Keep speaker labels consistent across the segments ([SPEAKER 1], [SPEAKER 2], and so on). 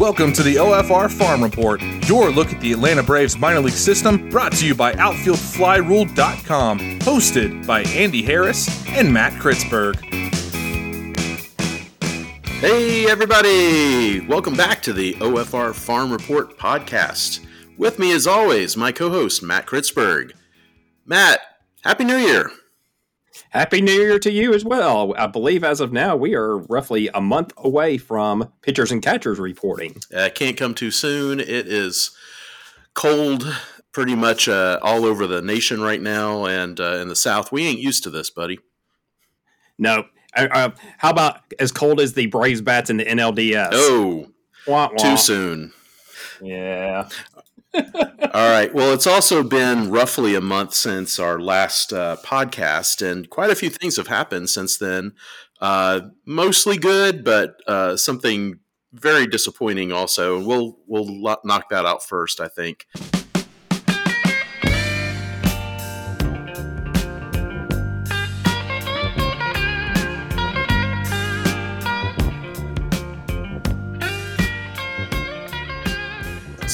[SPEAKER 1] Welcome to the OFR Farm Report, your look at the Atlanta Braves minor league system, brought to you by OutfieldFlyRule.com, hosted by Andy Harris and Matt Chrietzberg.
[SPEAKER 2] Hey, everybody! Welcome back to the OFR Farm Report podcast. With me, as always, my co host, Matt Chrietzberg. Matt, Happy New Year!
[SPEAKER 3] Happy New Year to you as well. I believe as of now, we are roughly a month away from pitchers and catchers reporting.
[SPEAKER 2] Uh, can't come too soon. It is cold pretty much uh, all over the nation right now, and uh, in the South. We ain't used to this, buddy.
[SPEAKER 3] No. Uh, uh, how about as cold as the Braves bats in the NLDS?
[SPEAKER 2] Oh, wah, wah. too soon.
[SPEAKER 3] Yeah.
[SPEAKER 2] All right. Well, it's also been roughly a month since our last uh, podcast, and quite a few things have happened since then. Uh, mostly good, but uh, something very disappointing also. We'll we'll knock that out first, I think.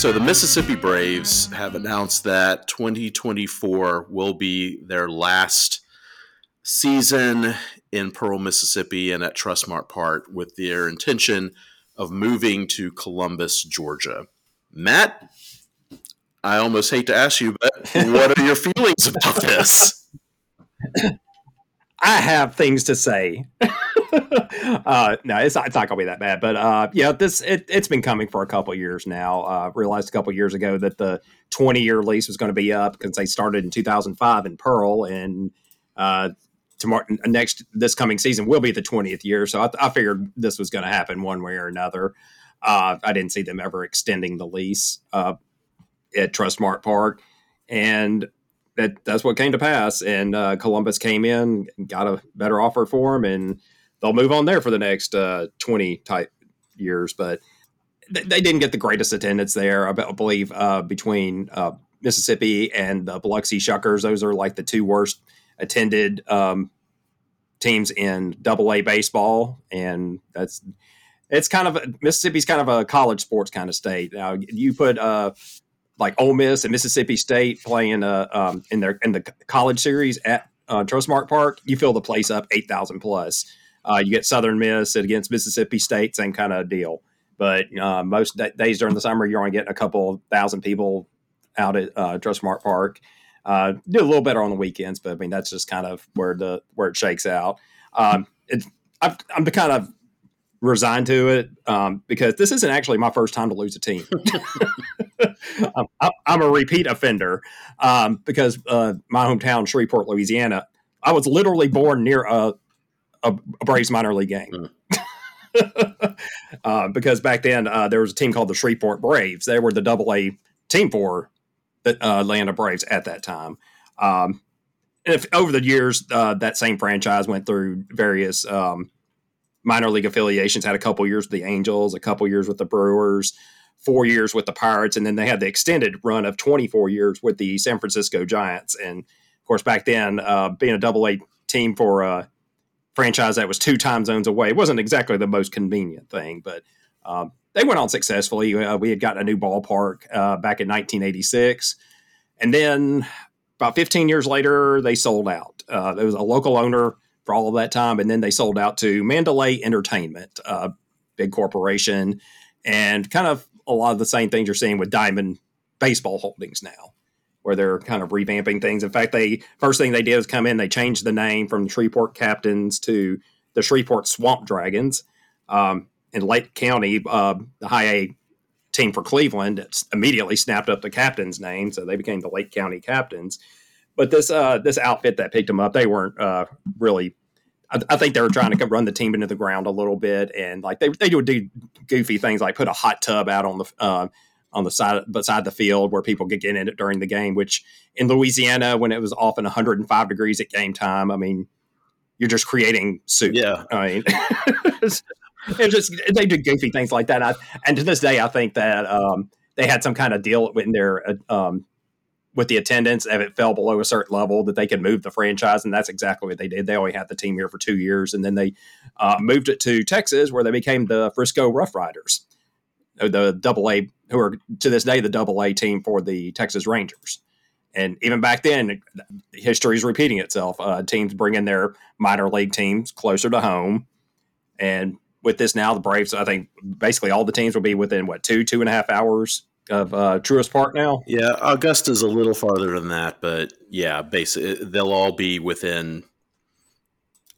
[SPEAKER 2] So the Mississippi Braves have announced that 2024 will be their last season in Pearl, Mississippi, and at Trustmark Park, with their intention of moving to Columbus, Georgia. Matt, I almost hate to ask you, but what are your feelings about this?
[SPEAKER 3] I have things to say. uh, no, it's not, it's not gonna be that bad. But uh, yeah, this it, has been coming for a couple years now. Uh, realized a couple years ago that the 20 year lease was going to be up because they started in 2005 in Pearl, and uh, tomorrow next this coming season will be the 20th year. So I, I figured this was going to happen one way or another. Uh, I didn't see them ever extending the lease uh, at Trustmark Park, and that that's what came to pass. And uh, Columbus came in, got a better offer for him, and they'll move on there for the next uh, 20 type years. But th- they didn't get the greatest attendance there. I, believe uh, between uh, Mississippi and the Biloxi Shuckers, those are like the two worst attended um, teams in Double A baseball, and that's it's kind of Mississippi's kind of a college sports kind of state. Now you put uh, like Ole Miss and Mississippi State playing uh, um, in their in the college series at uh, Trustmark Park, you fill the place up eight thousand plus. Uh, you get Southern Miss against Mississippi State, same kind of deal. But uh, most d- days during the summer, you're only getting a couple thousand people out at uh, Trustmark Park. Uh, do a little better on the weekends, but I mean that's just kind of where the where it shakes out. Um, I'm, I'm kind of resigned to it um, because this isn't actually my first time to lose a team. I'm, I'm, a repeat offender um, because uh, my hometown, Shreveport, Louisiana, I was literally born near a, a, a Braves minor league game. Mm. uh, because back then uh, there was a team called the Shreveport Braves. They were the Double A team for the uh, Atlanta Braves at that time. Um, if over the years, uh, that same franchise went through various um, minor league affiliations. Had a couple years with the Angels, a couple years with the Brewers, four years with the Pirates, and then they had the extended run of 24 years with the San Francisco Giants. And of course, back then, uh, being a Double A team for a franchise that was two time zones away wasn't exactly the most convenient thing, but um, they went on successfully. Uh, we had gotten a new ballpark uh, back in 1986, and then about 15 years later, they sold out. Uh, there was a local owner for all of that time, and then they sold out to Mandalay Entertainment, a big corporation, and kind of a lot of the same things you're seeing with Diamond Baseball Holdings now, where they're kind of revamping things. In fact, they first thing they did was come in, they changed the name from the Shreveport Captains to the Shreveport Swamp Dragons. Um, in Lake County, uh, the high A team for Cleveland immediately snapped up the captain's name, so they became the Lake County Captains. But this uh, this outfit that picked them up, they weren't uh, really I, I, think they were trying to run the team into the ground a little bit, and like they they would do goofy things like put a hot tub out on the uh, on the side beside the field where people could get in it during the game. Which in Louisiana, when it was often 105 degrees at game time, I mean, you're just creating soup.
[SPEAKER 2] Yeah,
[SPEAKER 3] I mean. it's just they do goofy things like that, I, and to this day, I think that um, they had some kind of deal in their uh, um, with the attendance if it fell below a certain level that they could move the franchise and that's exactly what they did they only had the team here for two years and then they uh, moved it to texas where they became the frisco rough riders uh, the Double A, who are to this day the Double A team for the Texas Rangers. And even back then, history is repeating itself. Uh, teams bringing their minor league teams closer to home, and with this now, the Braves, I think basically all the teams will be within what two, two and a half hours of uh, Truist Park now.
[SPEAKER 2] Yeah, Augusta's a little farther than that, but yeah, basically they'll all be within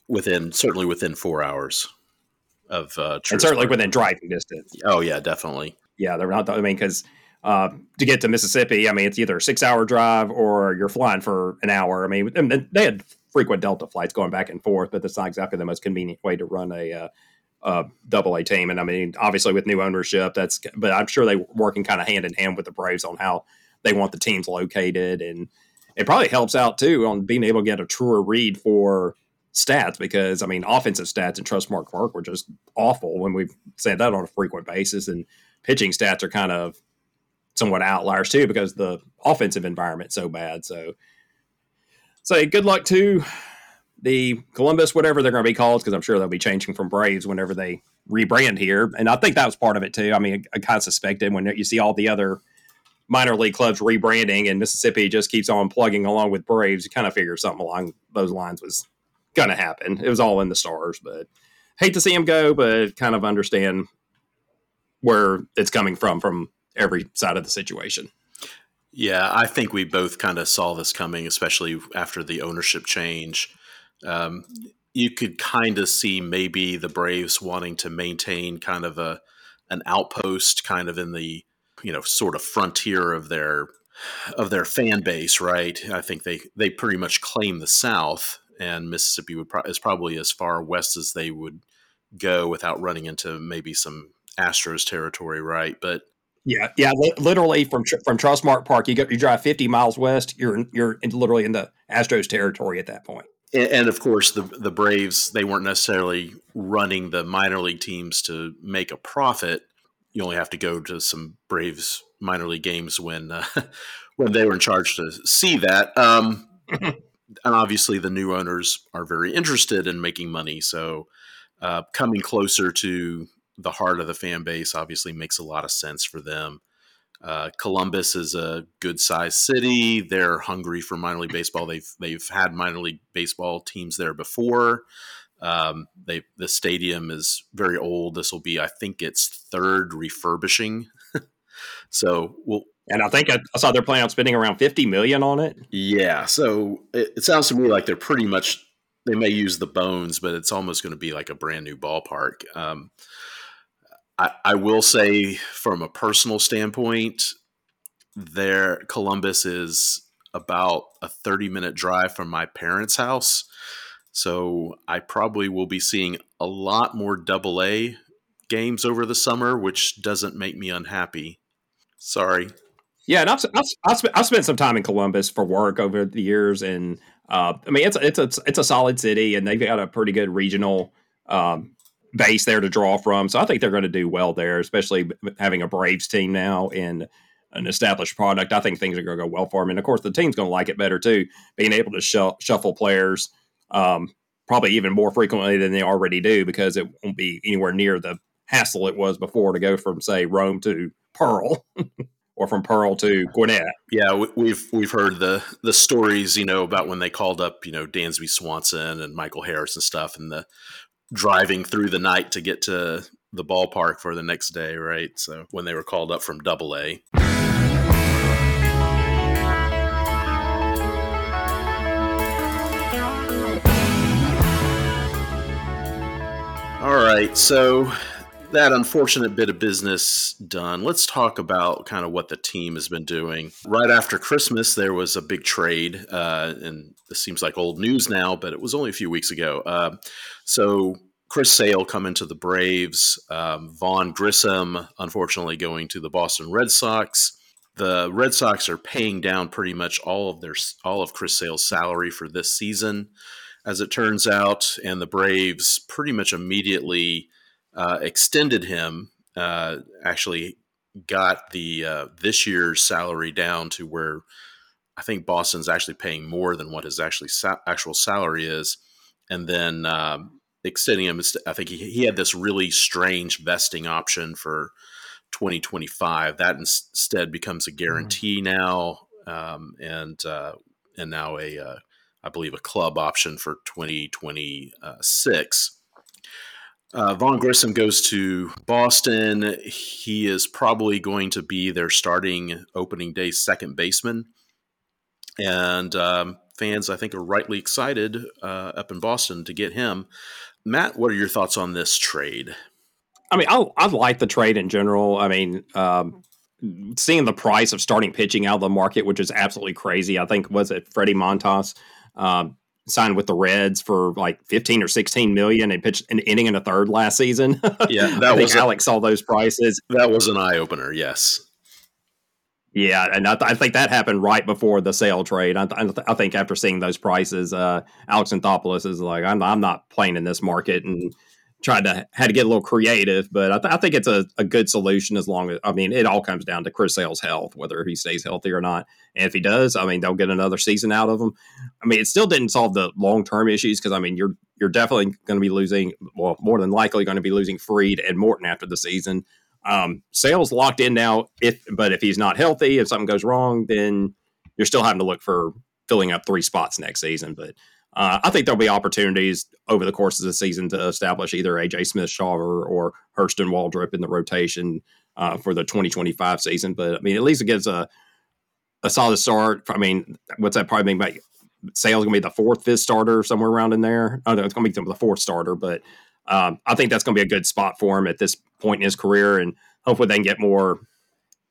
[SPEAKER 2] within certainly within four hours of uh,
[SPEAKER 3] Truist and certainly Park. within driving distance.
[SPEAKER 2] Oh yeah, definitely.
[SPEAKER 3] Yeah, they're not. I mean, because uh, to get to Mississippi, I mean, it's either a six hour drive or you're flying for an hour. I mean, they had frequent Delta flights going back and forth, but that's not exactly the most convenient way to run a uh, uh, double A team. And I mean, obviously with new ownership, that's, but I'm sure they're working kind of hand in hand with the Braves on how they want the teams located. And it probably helps out too on being able to get a truer read for stats because I mean, offensive stats in Trustmark Park were just awful when we've said that on a frequent basis. And pitching stats are kind of somewhat outliers too because the offensive environment's so bad. So, say good luck to the Columbus, whatever they're going to be called, because I'm sure they'll be changing from Braves whenever they rebrand here. And I think that was part of it too. I mean, I, kind of suspected when you see all the other minor league clubs rebranding and Mississippi just keeps on plugging along with Braves, you kind of figure something along those lines was going to happen. It was all in the stars, but hate to see him go, but kind of understand where it's coming from from every side of the situation.
[SPEAKER 2] Yeah, I think we both kind of saw this coming, especially after the ownership change. Um, you could kind of see maybe the Braves wanting to maintain kind of a an outpost, kind of in the you know sort of frontier of their of their fan base, right? I think they they pretty much claim the South, and Mississippi would pro- is probably as far west as they would go without running into maybe some Astros territory, right? But
[SPEAKER 3] yeah, yeah, li- literally from from Trustmark Park, you go you drive fifty miles west, you're you're literally in the Astros territory at that point
[SPEAKER 2] and of course the the Braves they weren't necessarily running the minor league teams to make a profit. You only have to go to some Braves minor league games when uh, when they were in charge to see that. Um, and obviously, the new owners are very interested in making money. So, uh, coming closer to the heart of the fan base obviously makes a lot of sense for them. Uh, Columbus is a good sized city. They're hungry for minor league baseball. They've they've had minor league baseball teams there before. Um, they the stadium is very old. This will be, I think, its third refurbishing. so we'll.
[SPEAKER 3] And I think I, I, saw they're planning on spending around fifty million on it.
[SPEAKER 2] Yeah, so it, it sounds to me like they're pretty much they may use the bones, but it's almost going to be like a brand new ballpark. Um, I, I will say, from a personal standpoint, there Columbus is about a 30 minute drive from my parents' house. So I probably will be seeing a lot more double A games over the summer, which doesn't make me unhappy. Sorry.
[SPEAKER 3] Yeah, and I've, I've, I've, spent, I've spent some time in Columbus for work over the years, and uh, I mean it's it's a it's a solid city, and they've got a pretty good regional um, base there to draw from. So I think they're going to do well there, especially having a Braves team now and an established product. I think things are going to go well for them. And of course, the team's going to like it better too, being able to sh- shuffle players um, probably even more frequently than they already do because it won't be anywhere near the hassle it was before to go from, say, Rome to Pearl. or from Pearl to Gwinnett.
[SPEAKER 2] Yeah, we've we've heard the the stories, you know, about when they called up, you know, Dansby Swanson and Michael Harris and stuff, and the driving through the night to get to the ballpark for the next day, right? So when they were called up from Double A. All right, so that unfortunate bit of business done, let's talk about kind of what the team has been doing. Right after Christmas, there was a big trade, uh, and this seems like old news now, but it was only a few weeks ago. Uh, so Chris Sale coming to the Braves, um, Vaughn Grissom, unfortunately, going to the Boston Red Sox. The Red Sox are paying down pretty much all of their all of Chris Sale's salary for this season, as it turns out, and the Braves pretty much immediately uh, extended him. Uh, actually, got the uh, this year's salary down to where I think Boston's actually paying more than what his actually sa- actual salary is, and then um, extending him. I think he, he had this really strange vesting option for 2025. That instead becomes a guarantee mm-hmm. now, um, and uh, and now a uh, I believe a club option for 2026. Uh, Vaughn Grissom goes to Boston. He is probably going to be their starting opening day second baseman. And um, fans, I think, are rightly excited uh, up in Boston to get him. Matt, what are your thoughts on this trade?
[SPEAKER 3] I mean, I, I like the trade in general. I mean, um, seeing the price of starting pitching out of the market, which is absolutely crazy. I think was it Frankie Montas um, signed with the Reds for like 15 or 16 million and pitched an inning and a third last season.
[SPEAKER 2] Yeah,
[SPEAKER 3] that was Alex saw those prices.
[SPEAKER 2] That was an eye opener. Yes.
[SPEAKER 3] Yeah, and I, th- I, think that happened right before the Sale trade. I, th- I think after seeing those prices, uh, Alex Anthopoulos is like, I'm, I'm not playing in this market, and tried to had to get a little creative, but I, th- I think it's a, a, good solution as long as I mean it all comes down to Chris Sale's health, whether he stays healthy or not. And if he does, I mean they'll get another season out of him. I mean it still didn't solve the long term issues because I mean you're you're definitely going to be losing, well more than likely going to be losing Fried and Morton after the season. Um, Sale's locked in now, if but if he's not healthy, if something goes wrong, then you're still having to look for filling up three spots next season. But uh, I think there'll be opportunities over the course of the season to establish either AJ Smith Shawver or Hurston Waldrep in the rotation uh, for the 2025 season. But I mean, at least it gives a a solid start. I mean, what's that probably mean? Sale's going to be the fourth, fifth starter somewhere around in there. Oh no, it's going to be the fourth starter, but um, I think that's going to be a good spot for him at this point in his career, and hopefully they can get more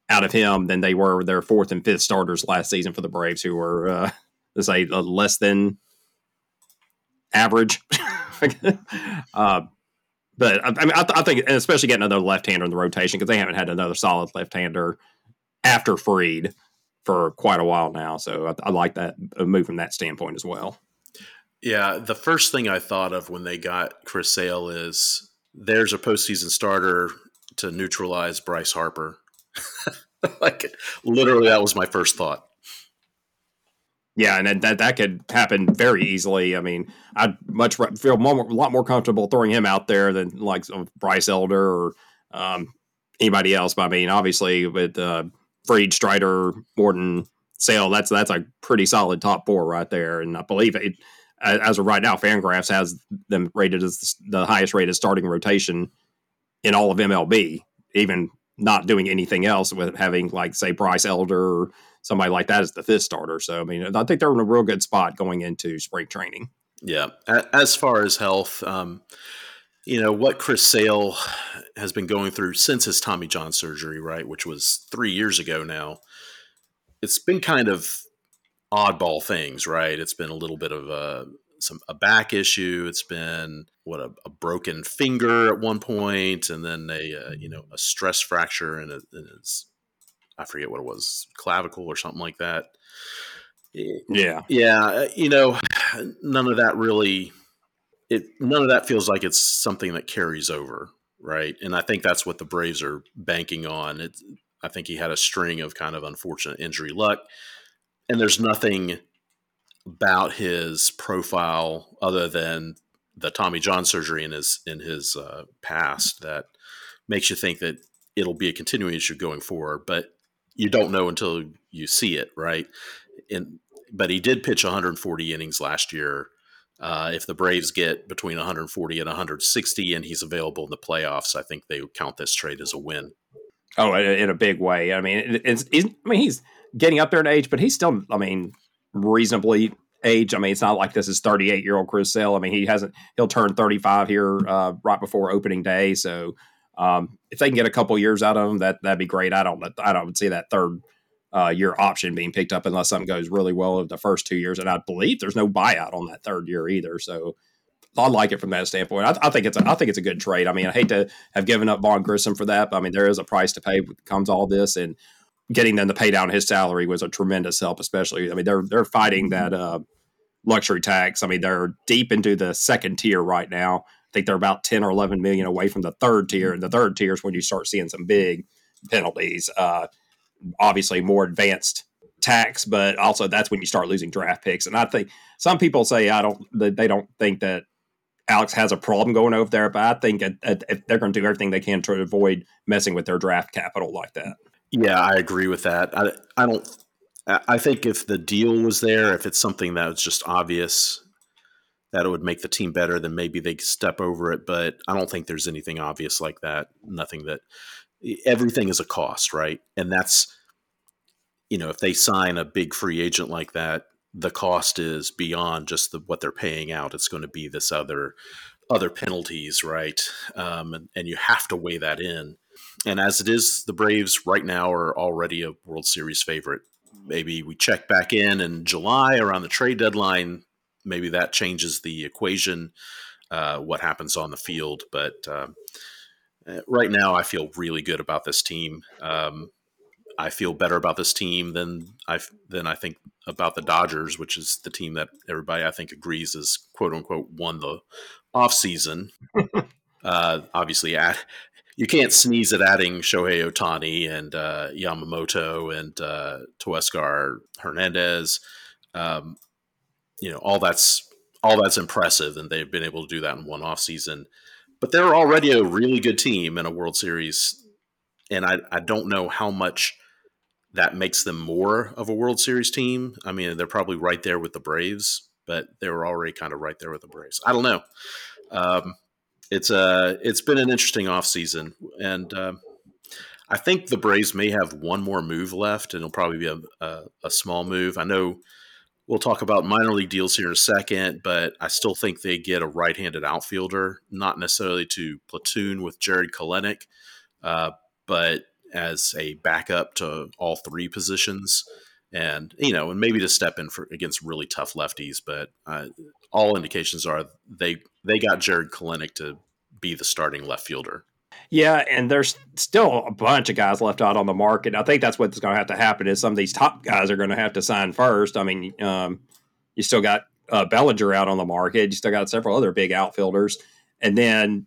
[SPEAKER 3] out of him than they were their fourth and fifth starters last season for the Braves, who were uh, let's say uh, less than average. uh, but I, I mean, I, th- I, think, especially getting another left-hander in the rotation because they haven't had another solid left-hander after Fried for quite a while now. So I, I like that move from that standpoint as well.
[SPEAKER 2] Yeah, the first thing I thought of when they got Chris Sale is there's a postseason starter to neutralize Bryce Harper. like literally, that was my first thought.
[SPEAKER 3] Yeah, and that that could happen very easily. I mean, I'd much feel more, a lot more comfortable throwing him out there than like Bryce Elder or um, anybody else. But I mean, obviously with uh, Fried, Strider, Morton, Sale, that's that's a pretty solid top four right there. And I believe it as of right now, Fangraphs has them rated as the highest rated starting rotation in all of MLB, even not doing anything else with having like say Bryce Elder or somebody like that as the fifth starter. So I mean, I think they're in a real good spot going into spring training.
[SPEAKER 2] Yeah, as far as health, um, you know what Chris Sale has been going through since his Tommy John surgery, right, which was three years ago now. It's been kind of oddball things, right? It's been a little bit of a some a back issue. It's been what a, a broken finger at one point, and then a uh, you know a stress fracture in, a, in his I forget what it was clavicle or something like that.
[SPEAKER 3] Yeah,
[SPEAKER 2] yeah. Uh, you know, none of that really. It none of that feels like it's something that carries over, right? And I think that's what the Braves are banking on. It, I think he had a string of kind of unfortunate injury luck, and there's nothing about his profile other than the Tommy John surgery in his in his uh, past that makes you think that it'll be a continuing issue going forward. But you don't know until you see it, right? And but he did pitch 140 innings last year. Uh, if the Braves get between 140 and 160, and he's available in the playoffs, I think they would count this trade as a win.
[SPEAKER 3] Oh, in a big way. I mean, it's, it's I mean, he's getting up there in age, but he's still, I mean, reasonably age. I mean, it's not like this is 38 year old Chris Sale. I mean, he hasn't, he'll turn 35 here uh, right before opening day. So um, if they can get a couple years out of him, that, that'd be great. I don't, I don't see that third uh, year option being picked up unless something goes really well of the first two years. And I believe there's no buyout on that third year either. So I like it from that standpoint. I, I, think it's a, I think it's a good trade. I mean, I hate to have given up Vaughn Grissom for that, but I mean, there is a price to pay comes all this, and getting them to pay down his salary was a tremendous help. Especially, I mean, they're they're fighting that uh, luxury tax. I mean, they're deep into the second tier right now. Think they're about ten or eleven million away from the third tier, and the third tier is when you start seeing some big penalties. Uh, obviously, more advanced tax, but also that's when you start losing draft picks. And I think some people say I don't they don't think that Alex has a problem going over there, but I think they're going to do everything they can to avoid messing with their draft capital like that.
[SPEAKER 2] Yeah, I agree with that. I, I don't. I think if the deal was there, if it's something that was just obvious that it would make the team better, then maybe they step over it. But I don't think there's anything obvious like that. Nothing that everything is a cost, right? And that's you know, if they sign a big free agent like that, the cost is beyond just the, what they're paying out. It's going to be this other other penalties, right? Um, and, and you have to weigh that in. And as it is, the Braves right now are already a World Series favorite. Maybe we check back in in July around the trade deadline. Maybe that changes the equation, uh, what happens on the field. But uh, right now, I feel really good about this team. Um, I feel better about this team than I than I think about the Dodgers, which is the team that everybody I think agrees is quote unquote won the off season. uh, obviously, at, you can't sneeze at adding Shohei Ohtani and uh, Yamamoto and uh, Hernandez. Um, you know, all that's all that's impressive, and they've been able to do that in one off season. But they're already a really good team in a World Series, and I, I don't know how much that makes them more of a World Series team. I mean, they're probably right there with the Braves, but they were already kind of right there with the Braves. I don't know. Um, it's a uh, it's been an interesting offseason, and uh, I think the Braves may have one more move left, and it'll probably be a, a, a small move. I know we'll talk about minor league deals here in a second, but I still think they get a right-handed outfielder, not necessarily to platoon with Jared Kelenic, uh, but as a backup to all three positions. And you know and maybe to step in for against really tough lefties but uh, all indications are they they got Jared Kelenic to be the starting left fielder
[SPEAKER 3] yeah and there's still a bunch of guys left out on the market i think that's what's going to have to happen is some of these top guys are going to have to sign first i mean um, you still got uh, bellinger out on the market you still got several other big outfielders and then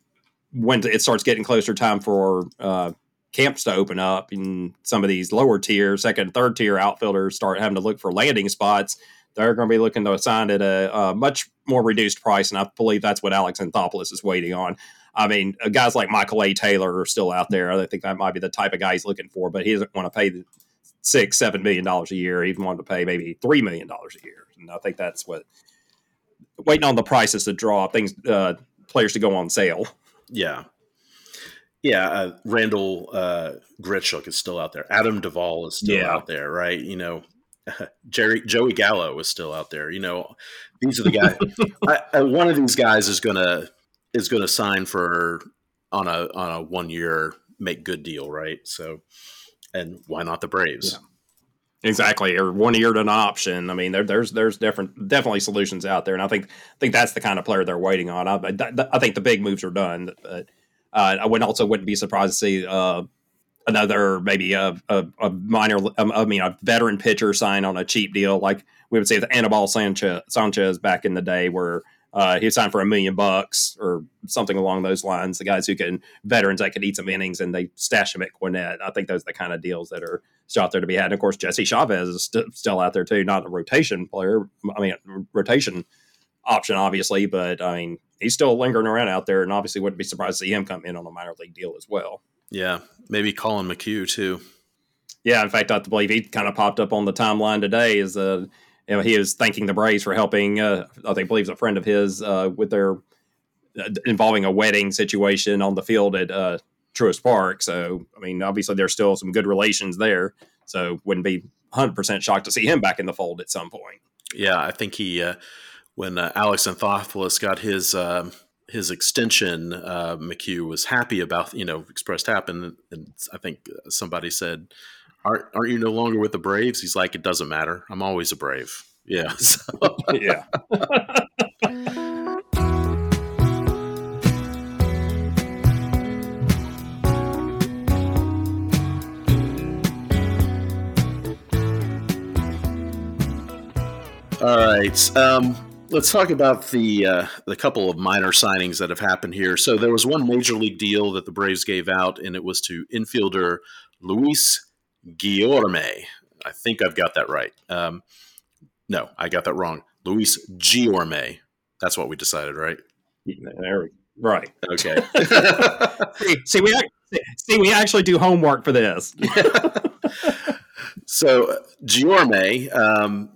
[SPEAKER 3] when it starts getting closer time for uh, camps to open up and some of these lower tier, second, third tier outfielders start having to look for landing spots, they're going to be looking to sign at a, a, much more reduced price. And I believe that's what Alex Anthopoulos is waiting on. I mean, uh, guys like Michael A. Taylor are still out there. I think that might be the type of guy he's looking for, but he doesn't want to pay the six, seven million dollars a year. He even wanted to pay maybe three million dollars a year. And I think that's what waiting on the prices to draw things, uh, players to go on sale.
[SPEAKER 2] Yeah, yeah, uh, Randal uh, is still out there. Adam Duvall is still yeah. out there, right? You know, Jerry Joey Gallo is still out there. You know, these are the guys. I, I, one of these guys is gonna is gonna sign for on a on a one year make good deal, right? So, and why not the Braves? Yeah.
[SPEAKER 3] Exactly, or one year to an option. I mean, there, there's there's different definitely solutions out there, and I think think that's the kind of player they're waiting on. I, I, I think the big moves are done, but uh, I would also wouldn't be surprised to see uh, another maybe a, a, a minor, um, I mean, a veteran pitcher sign on a cheap deal, like we would say with Anibal Sanchez, Sanchez back in the day, where uh, he signed for a million bucks or something along those lines. The guys who can veterans that could eat some innings and they stash them at Gwinnett. I think those are the kind of deals that are still out there to be had. And of course, Jesse Chavez is st- still out there too, not a rotation player. I mean, rotation option, obviously, but I mean, he's still lingering around out there, and obviously wouldn't be surprised to see him come in on a minor league deal as well.
[SPEAKER 2] Yeah, maybe Collin McHugh too.
[SPEAKER 3] Yeah, in fact, I believe he kind of popped up on the timeline today as uh, you know, he was thanking the Braves for helping. Uh, I think believes a friend of his uh, with their uh, involving a wedding situation on the field at uh, Truist Park. So, I mean, obviously there's still some good relations there. So, wouldn't be 100 percent shocked to see him back in the fold at some point.
[SPEAKER 2] Yeah, I think he uh, when uh, Alex Anthopoulos got his uh, his extension, uh, McHugh was happy about you know expressed happen, and I think somebody said, "Aren't aren't you no longer with the Braves?" He's like, "It doesn't matter. I'm always a Brave." Yeah, so.
[SPEAKER 3] yeah.
[SPEAKER 2] All right. Um, let's talk about the uh, the couple of minor signings that have happened here. So there was one major league deal that the Braves gave out, and it was to infielder Luis Guillorme. I think I've got that right. Um, no, I got that wrong. Luis Guillorme. That's what we decided, right?
[SPEAKER 3] There we Right.
[SPEAKER 2] Okay.
[SPEAKER 3] see, see, we see we actually do homework for this.
[SPEAKER 2] so Guillorme, um,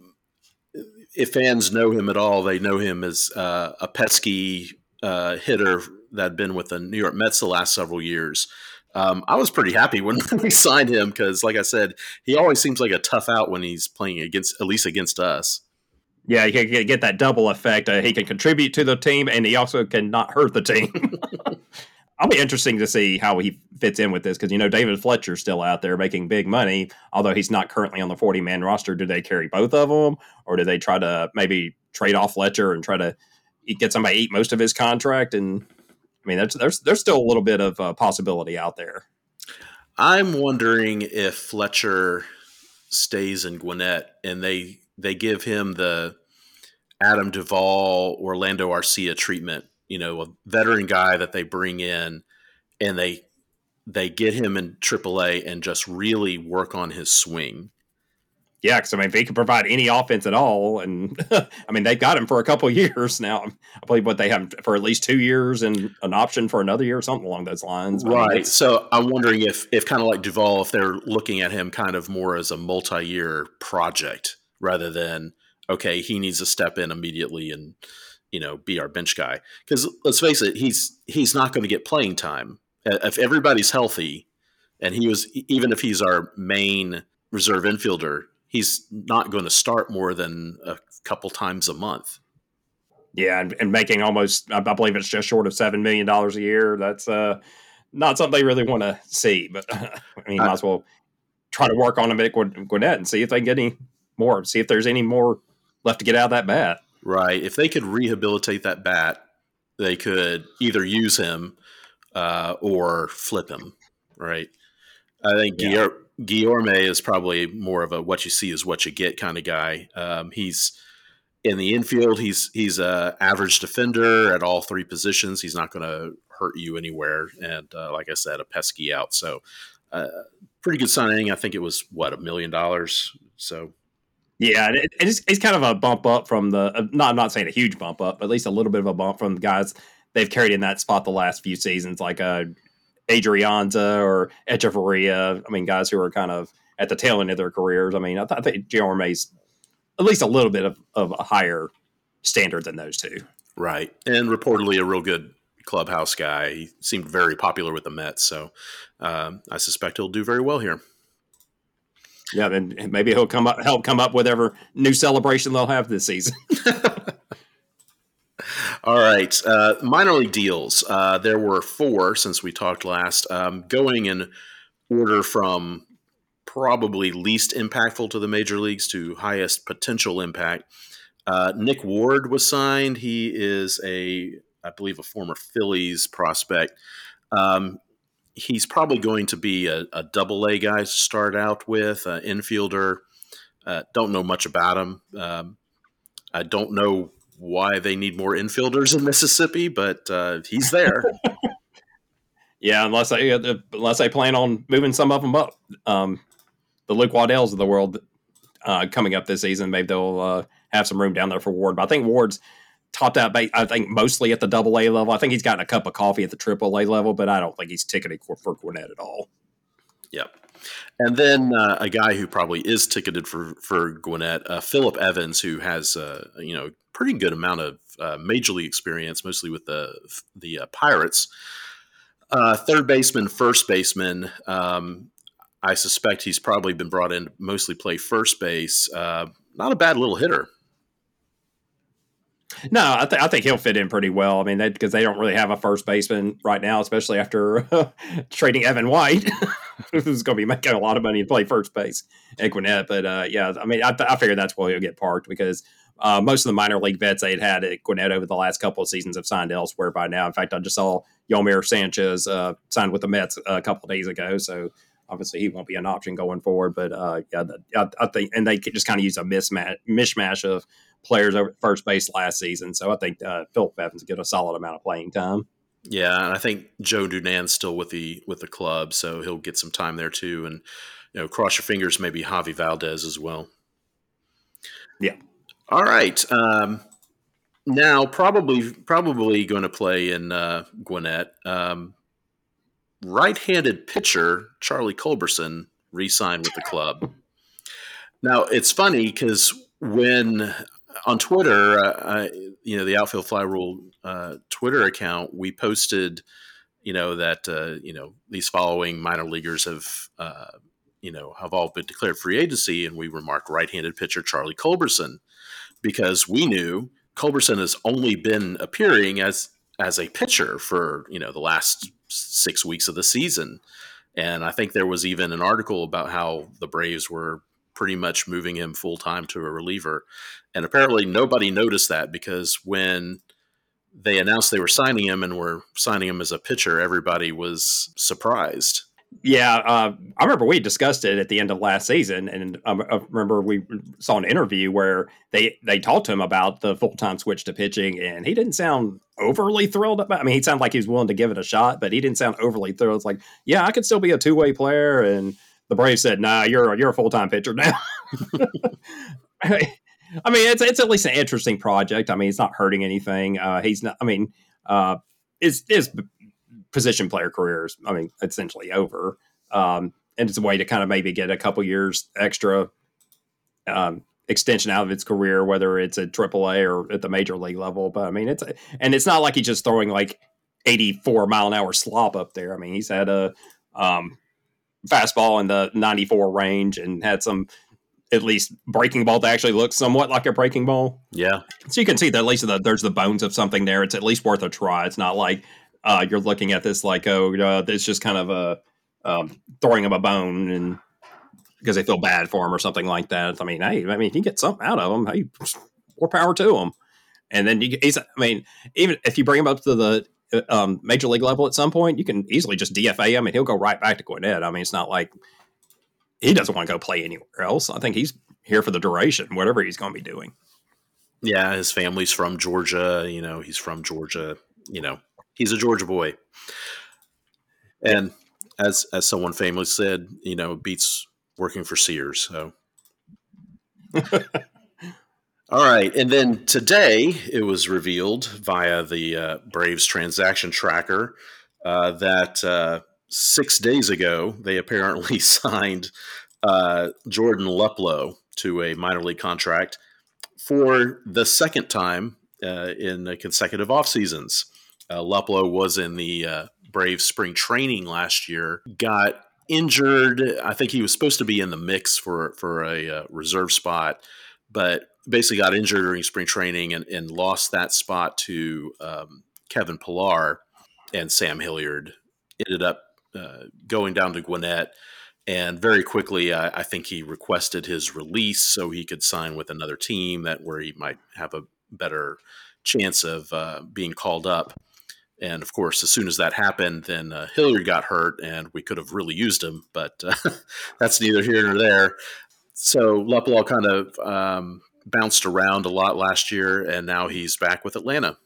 [SPEAKER 2] if fans know him at all, they know him as uh, a pesky uh, hitter that had been with the New York Mets the last several years. Um, I was pretty happy when we signed him because, like I said, he always seems like a tough out when he's playing against, at least against us.
[SPEAKER 3] Yeah, he can get that double effect. Uh, he can contribute to the team, and he also can not hurt the team. I'll be interesting to see how he fits in with this because you know David Fletcher's still out there making big money, although he's not currently on the forty man roster. Do they carry both of them, or do they try to maybe trade off Fletcher and try to get somebody eat most of his contract? And I mean, there's there's still a little bit of uh, possibility out there.
[SPEAKER 2] I'm wondering if Fletcher stays in Gwinnett and they they give him the Adam Duvall, Orlando Arcia treatment. You know, a veteran guy that they bring in, and they they get him in AAA and just really work on his swing.
[SPEAKER 3] Yeah, because I mean, if he can provide any offense at all, and I mean, they've got him for a couple years now. I believe what they have for at least two years and an option for another year, or something along those lines.
[SPEAKER 2] Right. I mean, so I'm wondering if, if kind of like Duvall, if they're looking at him kind of more as a multi-year project rather than okay, he needs to step in immediately and you know be our bench guy. Because let's face it, he's he's not going to get playing time if everybody's healthy, and he was even if he's our main reserve infielder, he's not going to start more than a couple times a month.
[SPEAKER 3] Yeah, and, and making almost I believe it's just short of seven million dollars a year. That's uh not something they really want to see. But I mean, I, might as well try to work on him at Gwinnett and see if they can get any more. See if there's any more left to get out of that bat.
[SPEAKER 2] Right. If they could rehabilitate that bat, they could either use him uh, or flip him. Right. I think yeah. Guillorme is probably more of a what you see is what you get kind of guy. Um, he's in the infield. He's he's a average defender at all three positions. He's not going to hurt you anywhere. And uh, like I said, a pesky out. So uh, pretty good signing. I think it was what a million dollars. So
[SPEAKER 3] yeah, it, it's, it's kind of a bump up from the. Uh, not I'm not saying a huge bump up, but at least a little bit of a bump from the guys they've carried in that spot the last few seasons, like uh, Adrianza or Hechavarria. I mean, guys who are kind of at the tail end of their careers. I mean, I, th- I think Guillorme's at least a little bit of, of a higher standard than those two.
[SPEAKER 2] Right, and reportedly a real good clubhouse guy. He seemed very popular with the Mets, so um, I suspect he'll do very well here.
[SPEAKER 3] Yeah, then maybe he'll come up help come up with whatever new celebration they'll have this season.
[SPEAKER 2] All right, uh, minor league deals. Uh, there were four since we talked last. Um, going in order from probably least impactful to the major leagues to highest potential impact. Uh, Nick Ward was signed. He is a, I believe, a former Phillies prospect. Um, he's probably going to be a, double A guy to start out with, an infielder. Uh, don't know much about him. Um, I don't know why they need more infielders in Mississippi, but uh, he's there.
[SPEAKER 3] yeah, unless they uh, unless they plan on moving some of them up. Um, the Luke Waddells of the world uh, coming up this season, maybe they'll uh, have some room down there for Ward. But I think Ward's topped out, I think, mostly at the double A level. I think he's gotten a cup of coffee at the triple A level, but I don't think he's ticketed for Gwinnett at all.
[SPEAKER 2] Yep. And then uh, a guy who probably is ticketed for for Gwinnett, uh, Phillip Evans, who has uh, you know pretty good amount of uh, major league experience, mostly with the the uh, Pirates. Uh, third baseman, first baseman. Um, I suspect he's probably been brought in to mostly play first base. not a bad little hitter.
[SPEAKER 3] No, I, th- I, think he'll fit in pretty well. I mean, because they, they, don't really have a first baseman right now, especially after trading Evan White, who's going to be making a lot of money to play first base at Gwinnett. But uh, yeah, I mean, I, th- I figure that's where he'll get parked because uh, most of the minor league vets they had had at Gwinnett over the last couple of seasons have signed elsewhere by now. In fact, I just saw Yolmer Sanchez uh, signed with the Mets a couple days ago, so obviously he won't be an option going forward. But uh, yeah, I, I, think and they just kind of use a mismatch mishmash of players over at first base last season. So I think uh, Phillip Evans get a solid amount of playing time.
[SPEAKER 2] Yeah, and I think Joe Dunand's still with the with the club, so he'll get some time there too. And you know, cross your fingers, maybe Javi Valdez as well.
[SPEAKER 3] Yeah.
[SPEAKER 2] All right. Um, now probably probably going to play in uh, Gwinnett. Um, right-handed pitcher Charlie Culberson re-signed with the club. Now it's funny because when on Twitter, uh, you know, the Outfield Fly Rule uh, Twitter account, we posted, you know, that uh, you know these following minor leaguers have, uh, you know, have all been declared free agency, and we remarked right-handed pitcher Charlie Culberson because we knew Culberson has only been appearing as as a pitcher for you know the last six weeks of the season, and I think there was even an article about how the Braves were pretty much moving him full time to a reliever. And apparently nobody noticed that because when they announced they were signing him and were signing him as a pitcher, everybody was surprised.
[SPEAKER 3] Yeah, uh, I remember we discussed it at the end of last season, and um, I remember we saw an interview where they they talked to him about the full time switch to pitching, and he didn't sound overly thrilled about. I mean, he sounded like he was willing to give it a shot, but he didn't sound overly thrilled. It's like, yeah, I could still be a two way player, and the Braves said, "Nah, you're you're a full time pitcher now." I mean, it's it's at least an interesting project. I mean, it's not hurting anything. Uh, he's not. I mean, uh, his his position player career is, I mean, essentially over. Um, and it's a way to kind of maybe get a couple years extra um, extension out of its career, whether it's at AAA or at the major league level. But I mean, it's and it's not like he's just throwing like 84 mile an hour slop up there. I mean, he's had a um, fastball in the 94 range and had some at least breaking ball that actually looks somewhat like a breaking ball.
[SPEAKER 2] Yeah.
[SPEAKER 3] So you can see that at least the, there's the bones of something there. It's at least worth a try. It's not like uh, you're looking at this like, oh, uh, it's just kind of a um, throwing him a bone and because they feel bad for him or something like that. I mean, hey, I mean, if you get something out of him. Hey, more power to him. And then you, he's, I mean, even if you bring him up to the um, major league level at some point, you can easily just DFA him and he'll go right back to Gwinnett. I mean, it's not like he doesn't want to go play anywhere else. I think he's here for the duration, whatever he's going to be doing.
[SPEAKER 2] Yeah, his family's from Georgia. You know, he's from Georgia. You know, he's a Georgia boy. And as as someone famously said, you know, beats working for Sears. So. All right. And then today it was revealed via the uh, Braves transaction tracker uh, that uh, six days ago they apparently signed uh, Jordan Luplow to a minor league contract for the second time uh, in consecutive off seasons. Uh, Luplow was in the Braves spring training last year, got injured. I think he was supposed to be in the mix for for a reserve spot, but basically got injured during spring training and, and lost that spot to um, Kevin Pillar and Sam Hilliard. Ended up uh, going down to Gwinnett, and very quickly, I, I, think he requested his release so he could sign with another team that where he might have a better chance of uh, being called up. And of course, as soon as that happened, then uh, Hilliard got hurt, and we could have really used him, but uh, that's neither here nor there. So Luplow kind of um, bounced around a lot last year, and now he's back with Atlanta.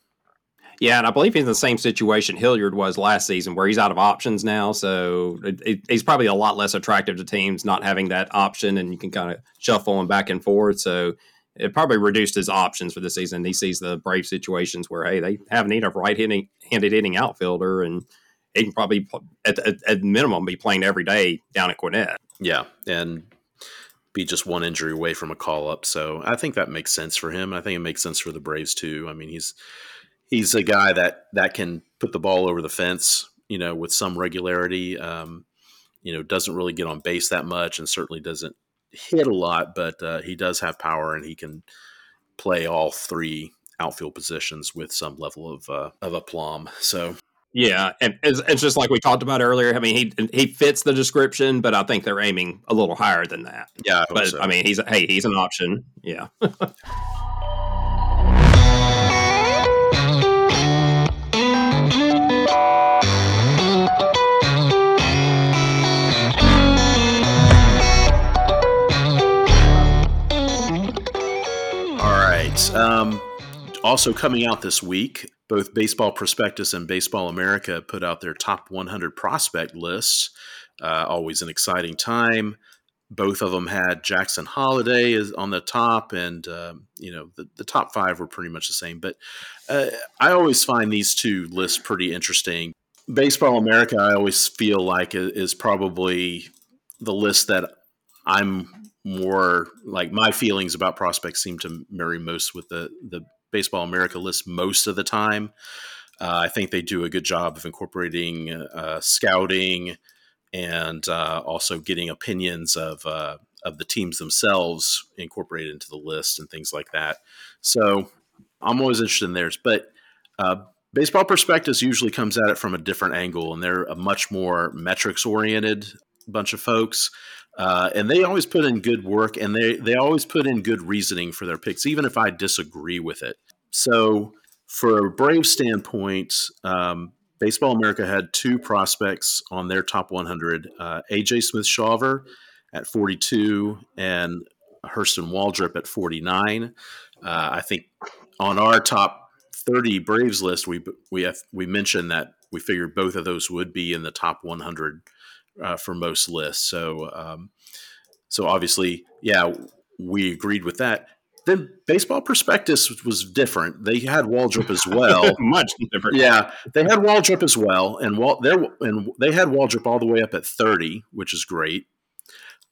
[SPEAKER 3] Yeah, and I believe he's in the same situation Hilliard was last season, where he's out of options now. So it, it, he's probably a lot less attractive to teams not having that option, and you can kind of shuffle him back and forth. So it probably reduced his options for the season. He sees the brave situations where hey, they have need of right-handed hitting outfielder, and he can probably at, at, at minimum be playing every day down at Gwinnett.
[SPEAKER 2] Yeah, and be just one injury away from a call up. So I think that makes sense for him. I think it makes sense for the Braves too. I mean, he's he's a guy that that can put the ball over the fence, you know, with some regularity. Um, you know, doesn't really get on base that much, and certainly doesn't hit a lot, but uh, he does have power, and he can play all three outfield positions with some level of uh, of aplomb. So
[SPEAKER 3] yeah, and it's, it's, just like we talked about earlier. I mean, he he fits the description, but I think they're aiming a little higher than that.
[SPEAKER 2] Yeah,
[SPEAKER 3] I but
[SPEAKER 2] so.
[SPEAKER 3] I mean, he's hey, he's an option. Yeah.
[SPEAKER 2] All right. Um, also coming out this week, both Baseball Prospectus and Baseball America put out their top 100 prospect lists. Uh, always an exciting time. both of them had Jackson Holliday is on the top, and um, you know the, the top five were pretty much the same. But uh, I always find these two lists pretty interesting. Baseball America, I always feel like is probably the list that I'm more like my feelings about prospects seem to marry most with the the Baseball America lists most of the time. Uh, I think they do a good job of incorporating uh, scouting and uh, also getting opinions of uh, of the teams themselves incorporated into the list and things like that. So I'm always interested in theirs, but uh, Baseball Prospectus usually comes at it from a different angle, and they're a much more metrics oriented bunch of folks. Uh, and they always put in good work and they, they always put in good reasoning for their picks, even if I disagree with it. So, for a Brave standpoint, um, Baseball America had two prospects on their top 100 uh, AJ Smith Shawver at 42 and Hurston Waldrep at 49. Uh, I think on our top 30 Braves list, we we have, we mentioned that we figured both of those would be in the top 100 uh, for most lists. So um, so obviously, yeah, we agreed with that. Then Baseball Prospectus was different. They had Waldrep as well,
[SPEAKER 3] much different.
[SPEAKER 2] Yeah, they had Waldrep as well, and Wal- and they had Waldrep all the way up at thirty, which is great.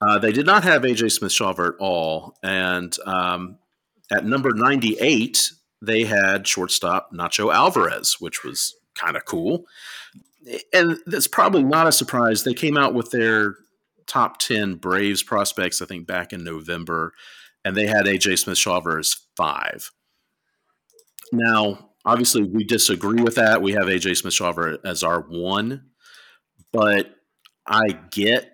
[SPEAKER 2] Uh, they did not have AJ Smith Shawver at all, and um, at number ninety-eight, they had shortstop Nacho Alvarez, which was kind of cool. And that's probably not a surprise. They came out with their top 10 Braves prospects, I think, back in November and they had AJ Smith Shawver as five. Now, obviously, we disagree with that. We have AJ Smith Shawver as our one, but I get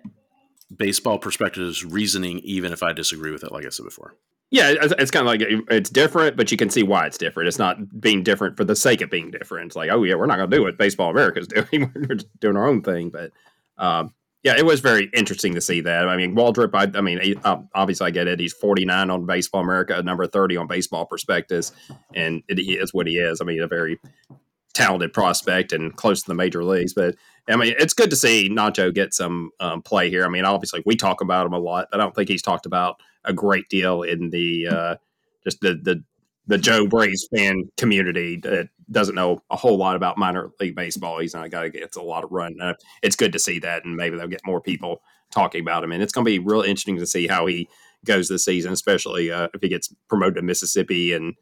[SPEAKER 2] Baseball Prospectus reasoning, even if I disagree with it, like I said before.
[SPEAKER 3] Yeah, it's, kind of like it's different, but you can see why it's different. It's not being different for the sake of being different. It's like, oh yeah, we're not going to do what Baseball America's doing. we're just doing our own thing. But um, yeah, it was very interesting to see that. I mean, Waldrep, I, I mean, he, um, obviously I get it. He's 49 on Baseball America, number 30 on Baseball Prospectus, and it, he is what he is. I mean, a very talented prospect and close to the major leagues. But I mean, it's good to see Nacho get some um, play here. I mean, obviously we talk about him a lot, but I don't think he's talked about a great deal in the uh, just the the the Joe Braves fan community that doesn't know a whole lot about minor league baseball. He's not a guy that gets a lot of run. Uh, it's good to see that, and maybe they'll get more people talking about him. And it's going to be real interesting to see how he goes this season, especially uh, if he gets promoted to Mississippi and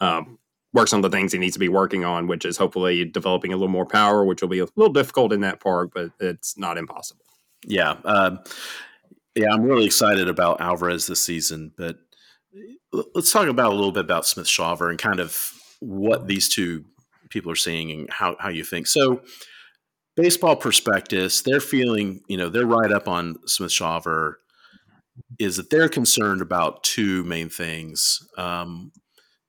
[SPEAKER 3] um, works on the things he needs to be working on, which is hopefully developing a little more power, which will be a little difficult in that park, but it's not impossible.
[SPEAKER 2] Yeah. Um, yeah, I'm really excited about Alvarez this season, but let's talk about a little bit about Smith Shawver and kind of what these two people are seeing and how, how you think. So, baseball prospectus, they're feeling, you know, they're right up on Smith Shawver is that they're concerned about two main things. Um,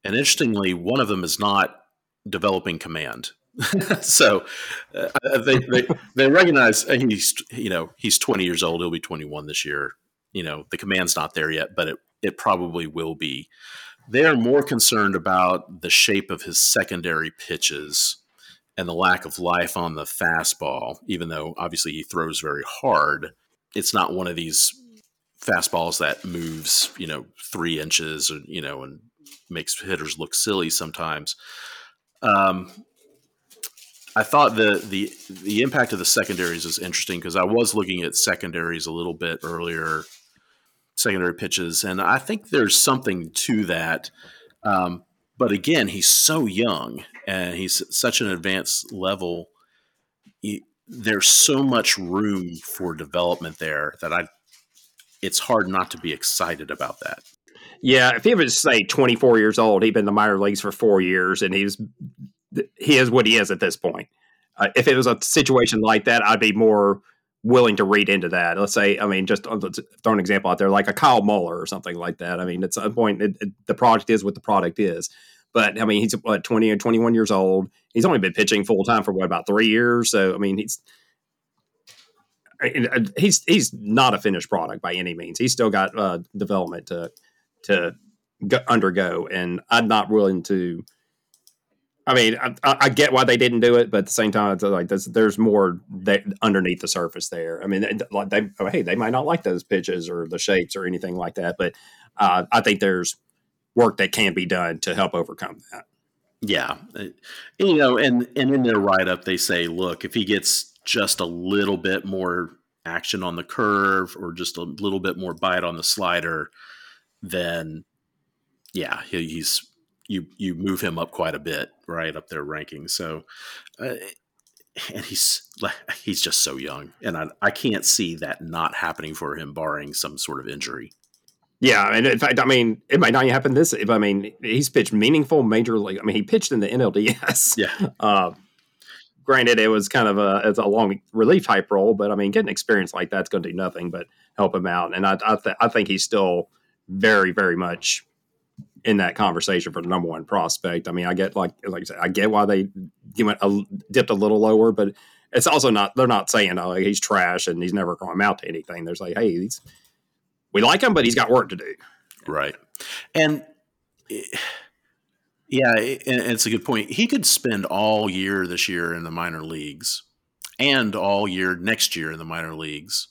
[SPEAKER 2] and interestingly, one of them is not developing command. so uh, they, they, they recognize he's you know he's 20 years old he'll be 21 this year you know the command's not there yet but it it probably will be. They are more concerned about the shape of his secondary pitches and the lack of life on the fastball, even though obviously he throws very hard. It's not one of these fastballs that moves, you know, three inches, or, you know, and makes hitters look silly sometimes. Um, I thought the the the impact of the secondaries is interesting because I was looking at secondaries a little bit earlier secondary pitches, and I think there's something to that. Um, but again, he's so young and he's such an advanced level. He, there's so much room for development there that I. It's hard not to be excited about that.
[SPEAKER 3] Yeah, if he was say 24 years old, he'd been in the minor leagues for four years, and he is what he is at this point. Uh, if it was a situation like that, I'd be more willing to read into that. Let's say, I mean, just let's throw an example out there, like a Kyle Muller or something like that. I mean, at some point, it, it, the product is what the product is. But I mean, he's what, 20 or 21 years old. He's only been pitching full time for what about three years. So I mean, he's he's he's not a finished product by any means. He's still got uh, development to to go, undergo, and I'm not willing to I mean, I, I, get why they didn't do it, but at the same time, it's like there's, there's more that underneath the surface there. I mean, like they, oh, hey, they might not like those pitches or the shapes or anything like that, but uh, I think there's work that can be done to help overcome that.
[SPEAKER 2] Yeah, you know, and and in their write up, they say, look, if he gets just a little bit more action on the curve or just a little bit more bite on the slider, then yeah, he, he's you you move him up quite a bit, right up their ranking. So, uh, and he's he's just so young, and I I can't see that not happening for him, barring some sort of injury.
[SPEAKER 3] Yeah, and in fact, I mean, it might not even happen this. If I mean, he's pitched meaningful major league. I mean, he pitched in the NLDS.
[SPEAKER 2] Yeah.
[SPEAKER 3] Uh, granted, it was kind of a it's a long relief type role, but I mean, getting experience like that's going to do nothing but help him out. And I I, th- I think he's still very very much in that conversation for the number one prospect. I mean, I get like like I said, I get why they went a, dipped a little lower, but it's also not they're not saying oh he's trash and he's never going to amount to anything. They're like hey he's we like him, but he's got work to do.
[SPEAKER 2] Right, and. Eh, yeah, it's a good point. He could spend all year this year in the minor leagues and all year next year in the minor leagues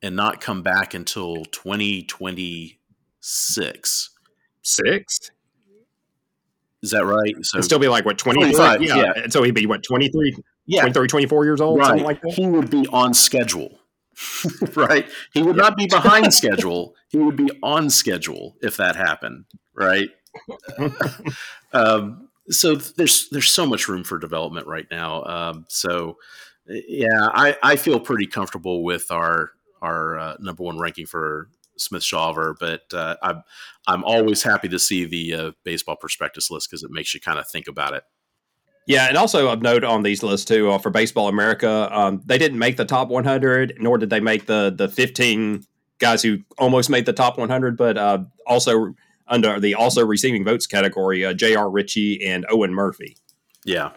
[SPEAKER 2] and not come back until 2026
[SPEAKER 3] six.
[SPEAKER 2] Is that right?
[SPEAKER 3] So It'd still be like what 25? Yeah. yeah. So he'd be what 23, yeah. 23, 24 years old,
[SPEAKER 2] right.
[SPEAKER 3] something like that.
[SPEAKER 2] He would be on schedule. right? He would not be behind schedule. He would be on schedule if that happened, right? um, so there's there's so much room for development right now. Um, so yeah, I, I feel pretty comfortable with our our uh, number one ranking for Smith Shawver, but uh, I'm I'm always happy to see the uh, baseball prospectus list because it makes you kind of think about it.
[SPEAKER 3] Yeah, and also a note on these lists too uh, for Baseball America, um, they didn't make the top 100, nor did they make the the 15 guys who almost made the top 100, but uh, also under the also receiving votes category, uh, J.R. Ritchie and Owen Murphy.
[SPEAKER 2] Yeah.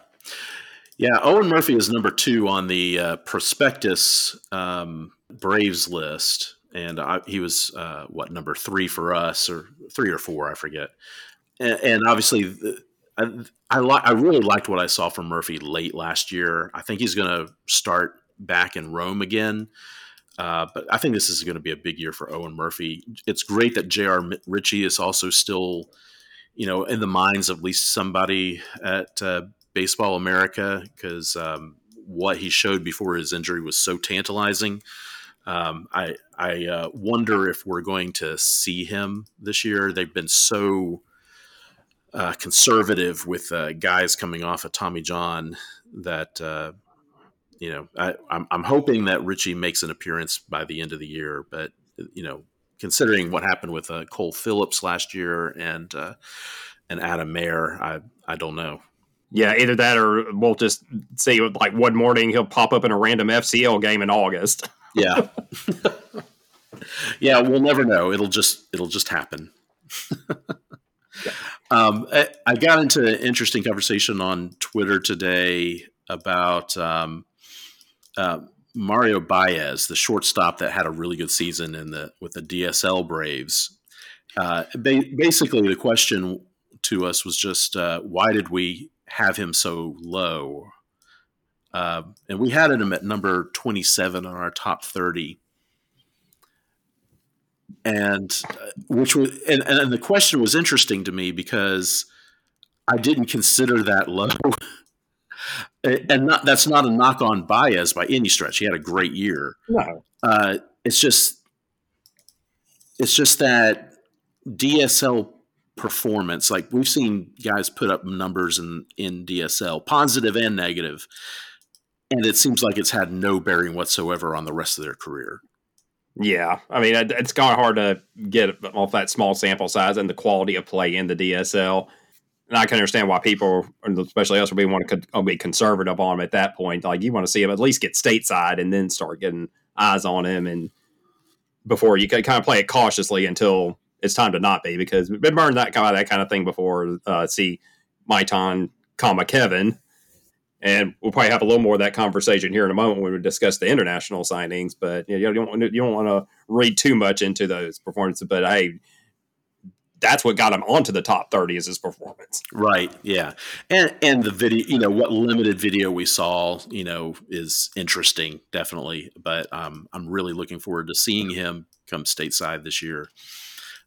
[SPEAKER 2] Yeah, Owen Murphy is number two on the uh, prospectus um, Braves list and I, he was uh, what number three for us, or three or four, I forget. And, and obviously, I I, li- I really liked what I saw from Murphy late last year. I think he's going to start back in Rome again. Uh, but I think this is going to be a big year for Owen Murphy. It's great that J.R. Ritchie is also still, you know, in the minds of at least somebody at uh, Baseball America because um, what he showed before his injury was so tantalizing. Um, I I uh, wonder if we're going to see him this year. They've been so uh, conservative with uh, guys coming off of Tommy John that uh, you know I, I'm, I'm hoping that Ritchie makes an appearance by the end of the year. But you know, considering what happened with uh, Cole Phillips last year and uh, and Adam Maier, I I don't know.
[SPEAKER 3] Yeah, either that or we'll just see like one morning he'll pop up in a random FCL game in August.
[SPEAKER 2] Yeah. yeah, we'll never know. It'll just it'll just happen. um, I, I, got into an interesting conversation on Twitter today about um, uh, Mario Baez, the shortstop that had a really good season in the with the DSL Braves. Uh, ba- basically, the question to us was just uh, why did we have him so low? Uh, and we had him at number 27 on our top 30 and uh, which was and, and the question was interesting to me because i didn't consider that low and not, that's not a knock on Baez by any stretch. He had a great year.
[SPEAKER 3] No,
[SPEAKER 2] uh, it's just it's just that DSL performance. Like we've seen guys put up numbers in in DSL, positive and negative, and it seems like it's had no bearing whatsoever on the rest of their career.
[SPEAKER 3] Yeah, I mean it's kind of hard to get off that small sample size and the quality of play in the DSL. And I can understand why people, especially us, would be want to be conservative on him at that point. Like you want to see him at least get stateside and then start getting eyes on him, and before you can kind of play it cautiously until it's time to not be because we've been burned that kind of that kind of thing before. Uh, see, Maitan, comma Kevin and we'll probably have a little more of that conversation here in a moment when we discuss the international signings. But you, know, you don't you don't want to read too much into those performances. But hey, that's what got him onto the top 30 is his performance.
[SPEAKER 2] Right. Yeah. And and the video, you know, what limited video we saw, you know, is interesting, definitely. But um, I'm really looking forward to seeing him come stateside this year.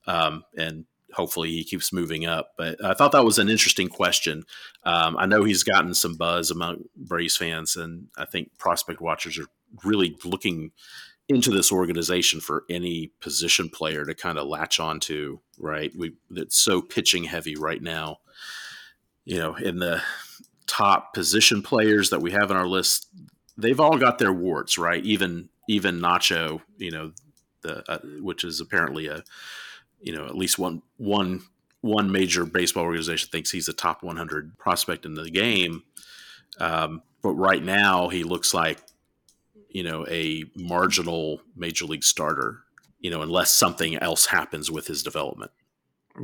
[SPEAKER 2] Um, and hopefully he keeps moving up. But I thought that was an interesting question. Um, I know he's gotten some buzz among Braves fans, and I think prospect watchers are really looking into this organization for any position player to kind of latch onto, right? We it's so pitching heavy right now. You know, in the top position players that we have on our list, they've all got their warts, right? Even even Nacho, you know, the uh, which is apparently a you know at least one one one major baseball organization thinks he's a top 100 prospect in the game. Um, but right now, he looks like you know, a marginal major league starter, you know, unless something else happens with his development.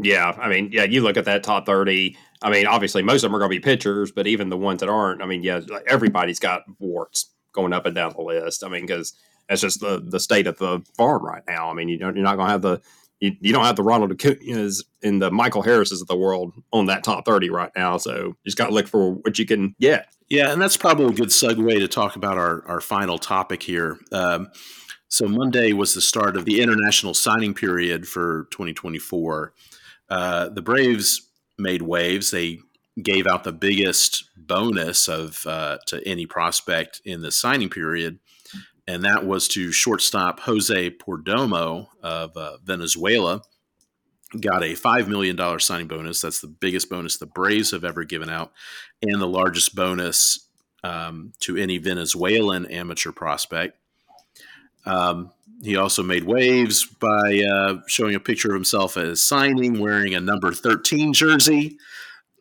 [SPEAKER 3] Yeah, I mean, yeah, you look at that top 30. I mean, obviously, most of them are going to be pitchers, but even the ones that aren't, I mean, yeah, everybody's got warts going up and down the list. I mean, because that's just the the state of the farm right now. I mean, you don't, you're not going to have the you, you don't have the Ronald Acuna's and the Michael Harrises of the world on that top 30 right now. So you just got to look for what you can get.
[SPEAKER 2] Yeah, and that's probably a good segue to talk about our, our final topic here. Um, so Monday was the start of the international signing period for 2024. Uh, the Braves made waves. They gave out the biggest bonus of uh, to any prospect in the signing period, and that was to shortstop Jose Perdomo of uh, Venezuela got a $5 million signing bonus. That's the biggest bonus the Braves have ever given out, and the largest bonus um, to any Venezuelan amateur prospect. Um, he also made waves by uh, showing a picture of himself as signing, wearing a number 13 jersey.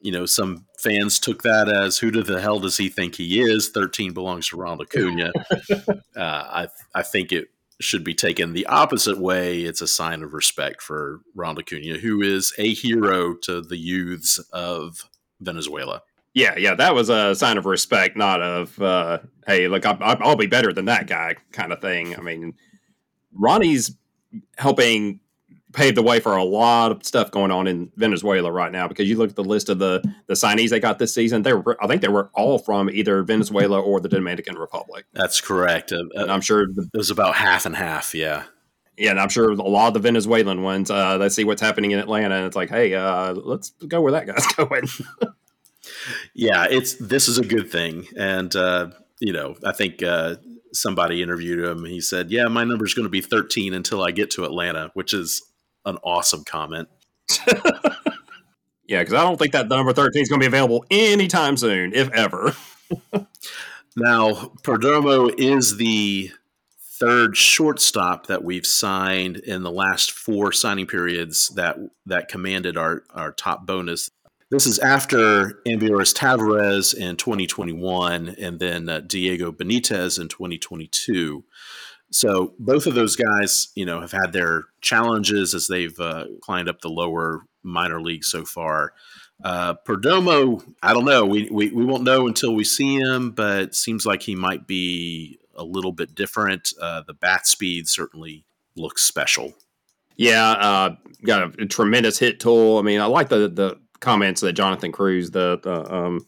[SPEAKER 2] You know, some fans took that as who the hell does he think he is? 13 belongs to Ronald Acuna. uh, I, I think it should be taken the opposite way. It's a sign of respect for Ron Acuna, who is a hero to the youths of Venezuela.
[SPEAKER 3] Yeah, yeah, that was a sign of respect, not of uh, "Hey, look, I, will be better than that guy" kind of thing. I mean, Ronnie's helping paved the way for a lot of stuff going on in Venezuela right now because you look at the list of the the signees they got this season. They were, I think, they were all from either Venezuela or the Dominican Republic.
[SPEAKER 2] That's correct. Uh,
[SPEAKER 3] and I'm sure the,
[SPEAKER 2] it was about half and half. Yeah.
[SPEAKER 3] Yeah, and I'm sure a lot of the Venezuelan ones. Uh, they see what's happening in Atlanta, and it's like, hey, uh, let's go where that guy's going.
[SPEAKER 2] yeah, it's this is a good thing, and uh, you know, I think uh, somebody interviewed him. He said, "Yeah, my number is going to be 13 until I get to Atlanta," which is an awesome comment.
[SPEAKER 3] yeah, because I don't think that number 13 is going to be available anytime soon, if ever.
[SPEAKER 2] now, Perdomo is the third shortstop that we've signed in the last four signing periods that that commanded our, our top bonus. This is after Ambioris Tavarez in 2021 and then uh, Diego Benitez in 2022. So both of those guys, you know, have had their challenges as they've uh, climbed up the lower minor league so far. Uh, Perdomo, I don't know. We, we, we won't know until we see him, but seems like he might be a little bit different. Uh, the bat speed certainly looks special.
[SPEAKER 3] Yeah, uh, got a, a, tremendous hit tool. I mean, I like the the comments that Jonathan Cruz, the the um,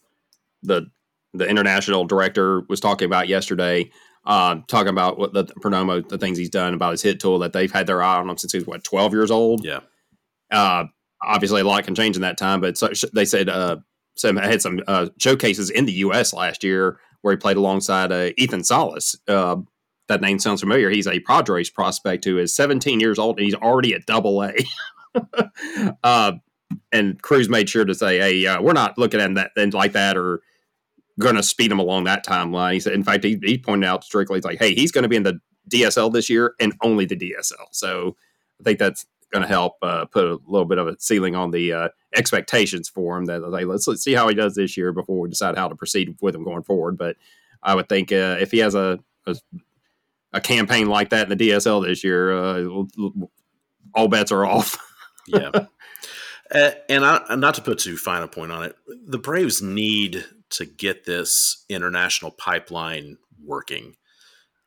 [SPEAKER 3] the the international director, was talking about yesterday uh, talking about what the Perdomo, the things he's done about his hit tool that they've had their eye on him since he was what twelve years old.
[SPEAKER 2] Yeah.
[SPEAKER 3] Uh, obviously, a lot can change in that time, but so, they said uh, some had some uh, showcases in the U.S. last year where he played alongside uh, Ethan Salas. Uh, that name sounds familiar. He's a Padres prospect who is 17 years old and he's already at Double A. uh, and Cruz made sure to say, "Hey, uh, we're not looking at that like that, or going to speed him along that timeline. He said, in fact, he, he pointed out strictly, like, hey, he's going to be in the DSL this year and only the DSL. So I think that's going to help uh, put a little bit of a ceiling on the uh, expectations for him. That like, let's, let's see how he does this year before we decide how to proceed with him going forward. But I would think uh, if he has a, a, a campaign like that in the DSL this year, uh, all bets are off.
[SPEAKER 2] yeah. Uh, and I, not to put too fine a point on it, the Braves need to get this international pipeline working.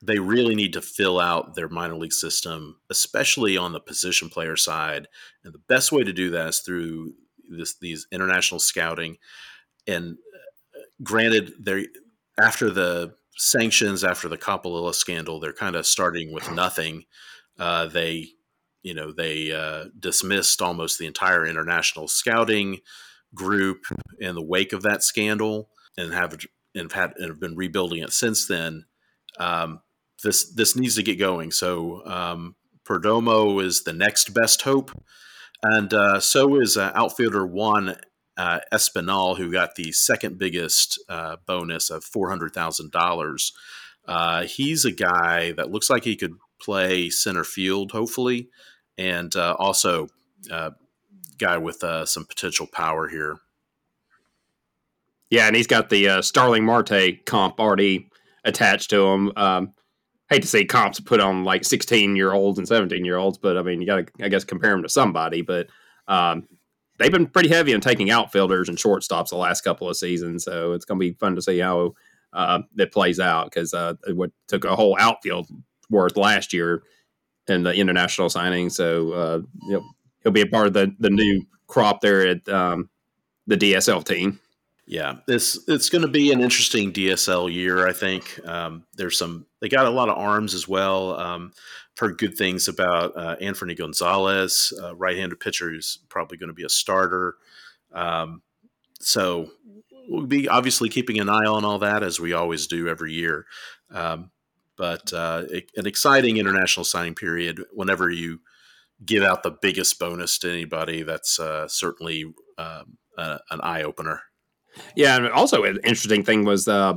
[SPEAKER 2] they really need to fill out their minor league system, especially on the position player side. And the best way to do that is through this, these international scouting. And uh, granted, they after the sanctions, after the Coppolella scandal, they're kind of starting with nothing. Uh, they, you know, they uh, dismissed almost the entire international scouting group in the wake of that scandal, and have and have, and have been rebuilding it since then. Um, this this needs to get going. So um, Perdomo is the next best hope, and uh, so is uh, outfielder Juan uh, Espinal, who got the second biggest uh, bonus of four hundred thousand uh, dollars. He's a guy that looks like he could play center field, hopefully, and uh, also guy with some potential power here.
[SPEAKER 3] Yeah, and he's got the Starling Marte comp already attached to him. Um, hate to say comps put on like 16 year olds and 17 year olds, but I mean, you got to, I guess, compare them to somebody. But um, they've been pretty heavy on taking outfielders and shortstops the last couple of seasons. So it's going to be fun to see how uh, that plays out because uh, it took a whole outfield worth last year in the international signing. So uh, you know, he'll be a part of the, the new crop there at um, the DSL team.
[SPEAKER 2] Yeah, this it's going to be an interesting DSL year. I think um, there's some. They got a lot of arms as well. Um, heard good things about uh, Anthony Gonzalez, uh, right-handed pitcher who's probably going to be a starter. Um, so we'll be obviously keeping an eye on all that as we always do every year. Um, but uh, an exciting international signing period. Whenever you give out the biggest bonus to anybody, that's uh, certainly um, an eye opener.
[SPEAKER 3] Yeah, and also an interesting thing was uh,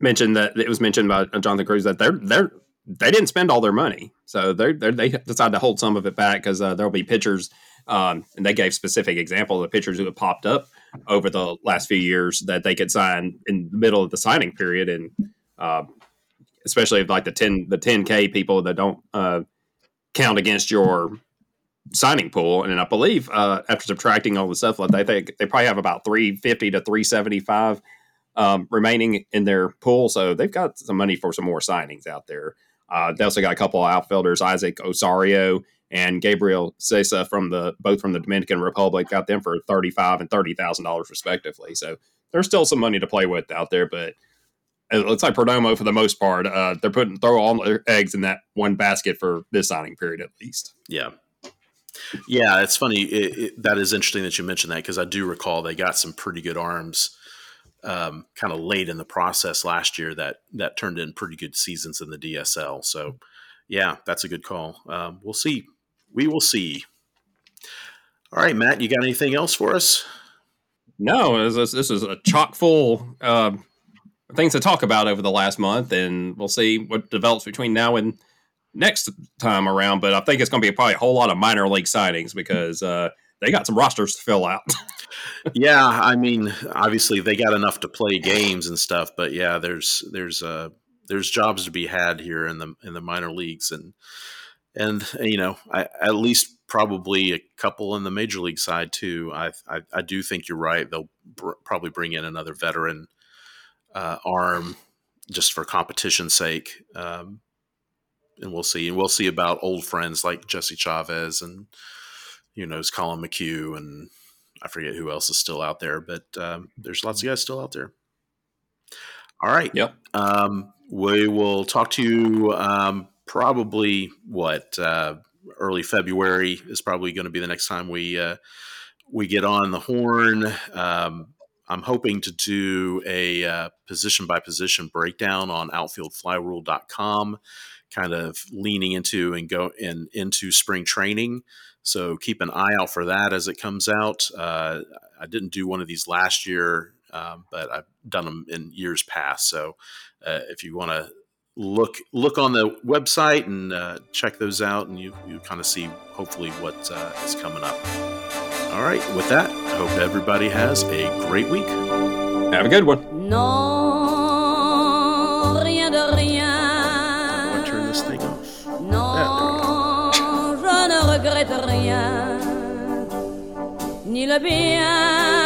[SPEAKER 3] mentioned that it was mentioned by Jonathan Cruz that they're they're they didn't spend all their money, so they they decided to hold some of it back because uh, there'll be pitchers, um, and they gave specific example of pitchers who have popped up over the last few years that they could sign in the middle of the signing period, and uh, especially like the ten the ten k people that don't uh, count against your signing pool, and I believe uh, after subtracting all the stuff, they think they probably have about three fifty to three seventy five um, remaining in their pool, so they've got some money for some more signings out there. Uh, they also got a couple of outfielders, Isaac Osorio and Gabriel Cesa from the both from the Dominican Republic. Got them for thirty five and thirty thousand dollars respectively. So there's still some money to play with out there, but it looks like Perdomo for the most part. Uh, they're putting throw all their eggs in that one basket for this signing period at least.
[SPEAKER 2] Yeah, yeah, it's funny. It, it, that is interesting that you mentioned that because I do recall they got some pretty good arms um, kind of late in the process last year that that turned in pretty good seasons in the DSL. So, yeah, that's a good call. Um, we'll see. We will see. All right, Matt, you got anything else for us?
[SPEAKER 3] No, this, this is a chock full uh, things to talk about over the last month, and we'll see what develops between now and next time around. But I think it's going to be probably a whole lot of minor league signings because uh, they got some rosters to fill out.
[SPEAKER 2] yeah, I mean, obviously they got enough to play games and stuff, but yeah, there's there's uh there's jobs to be had here in the in the minor leagues and and you know I, at least probably a couple in the major league side too. I I, I do think you're right. They'll br- probably bring in another veteran uh, arm just for competition's sake. Um, and we'll see. And we'll see about old friends like Jesse Chavez and you know Collin McHugh and I forget who else is still out there, but um, there's lots of guys still out there. All right.
[SPEAKER 3] Yep.
[SPEAKER 2] Um, we will talk to you um, probably what uh, early February is probably going to be the next time we uh, we get on the horn. Um, I'm hoping to do a uh, position by position breakdown on outfieldflyrule.com kind of leaning into and go in into spring training. So keep an eye out for that as it comes out. Uh, I didn't do one of these last year, um, but I've done them in years past. So uh, if you want to look look on the website and uh, check those out, and you you kind of see hopefully what uh, is coming up. All right, with that, I hope everybody has a great week.
[SPEAKER 3] Have a good one.
[SPEAKER 2] Non, Euh. regrette rien, ni le bien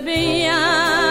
[SPEAKER 4] bien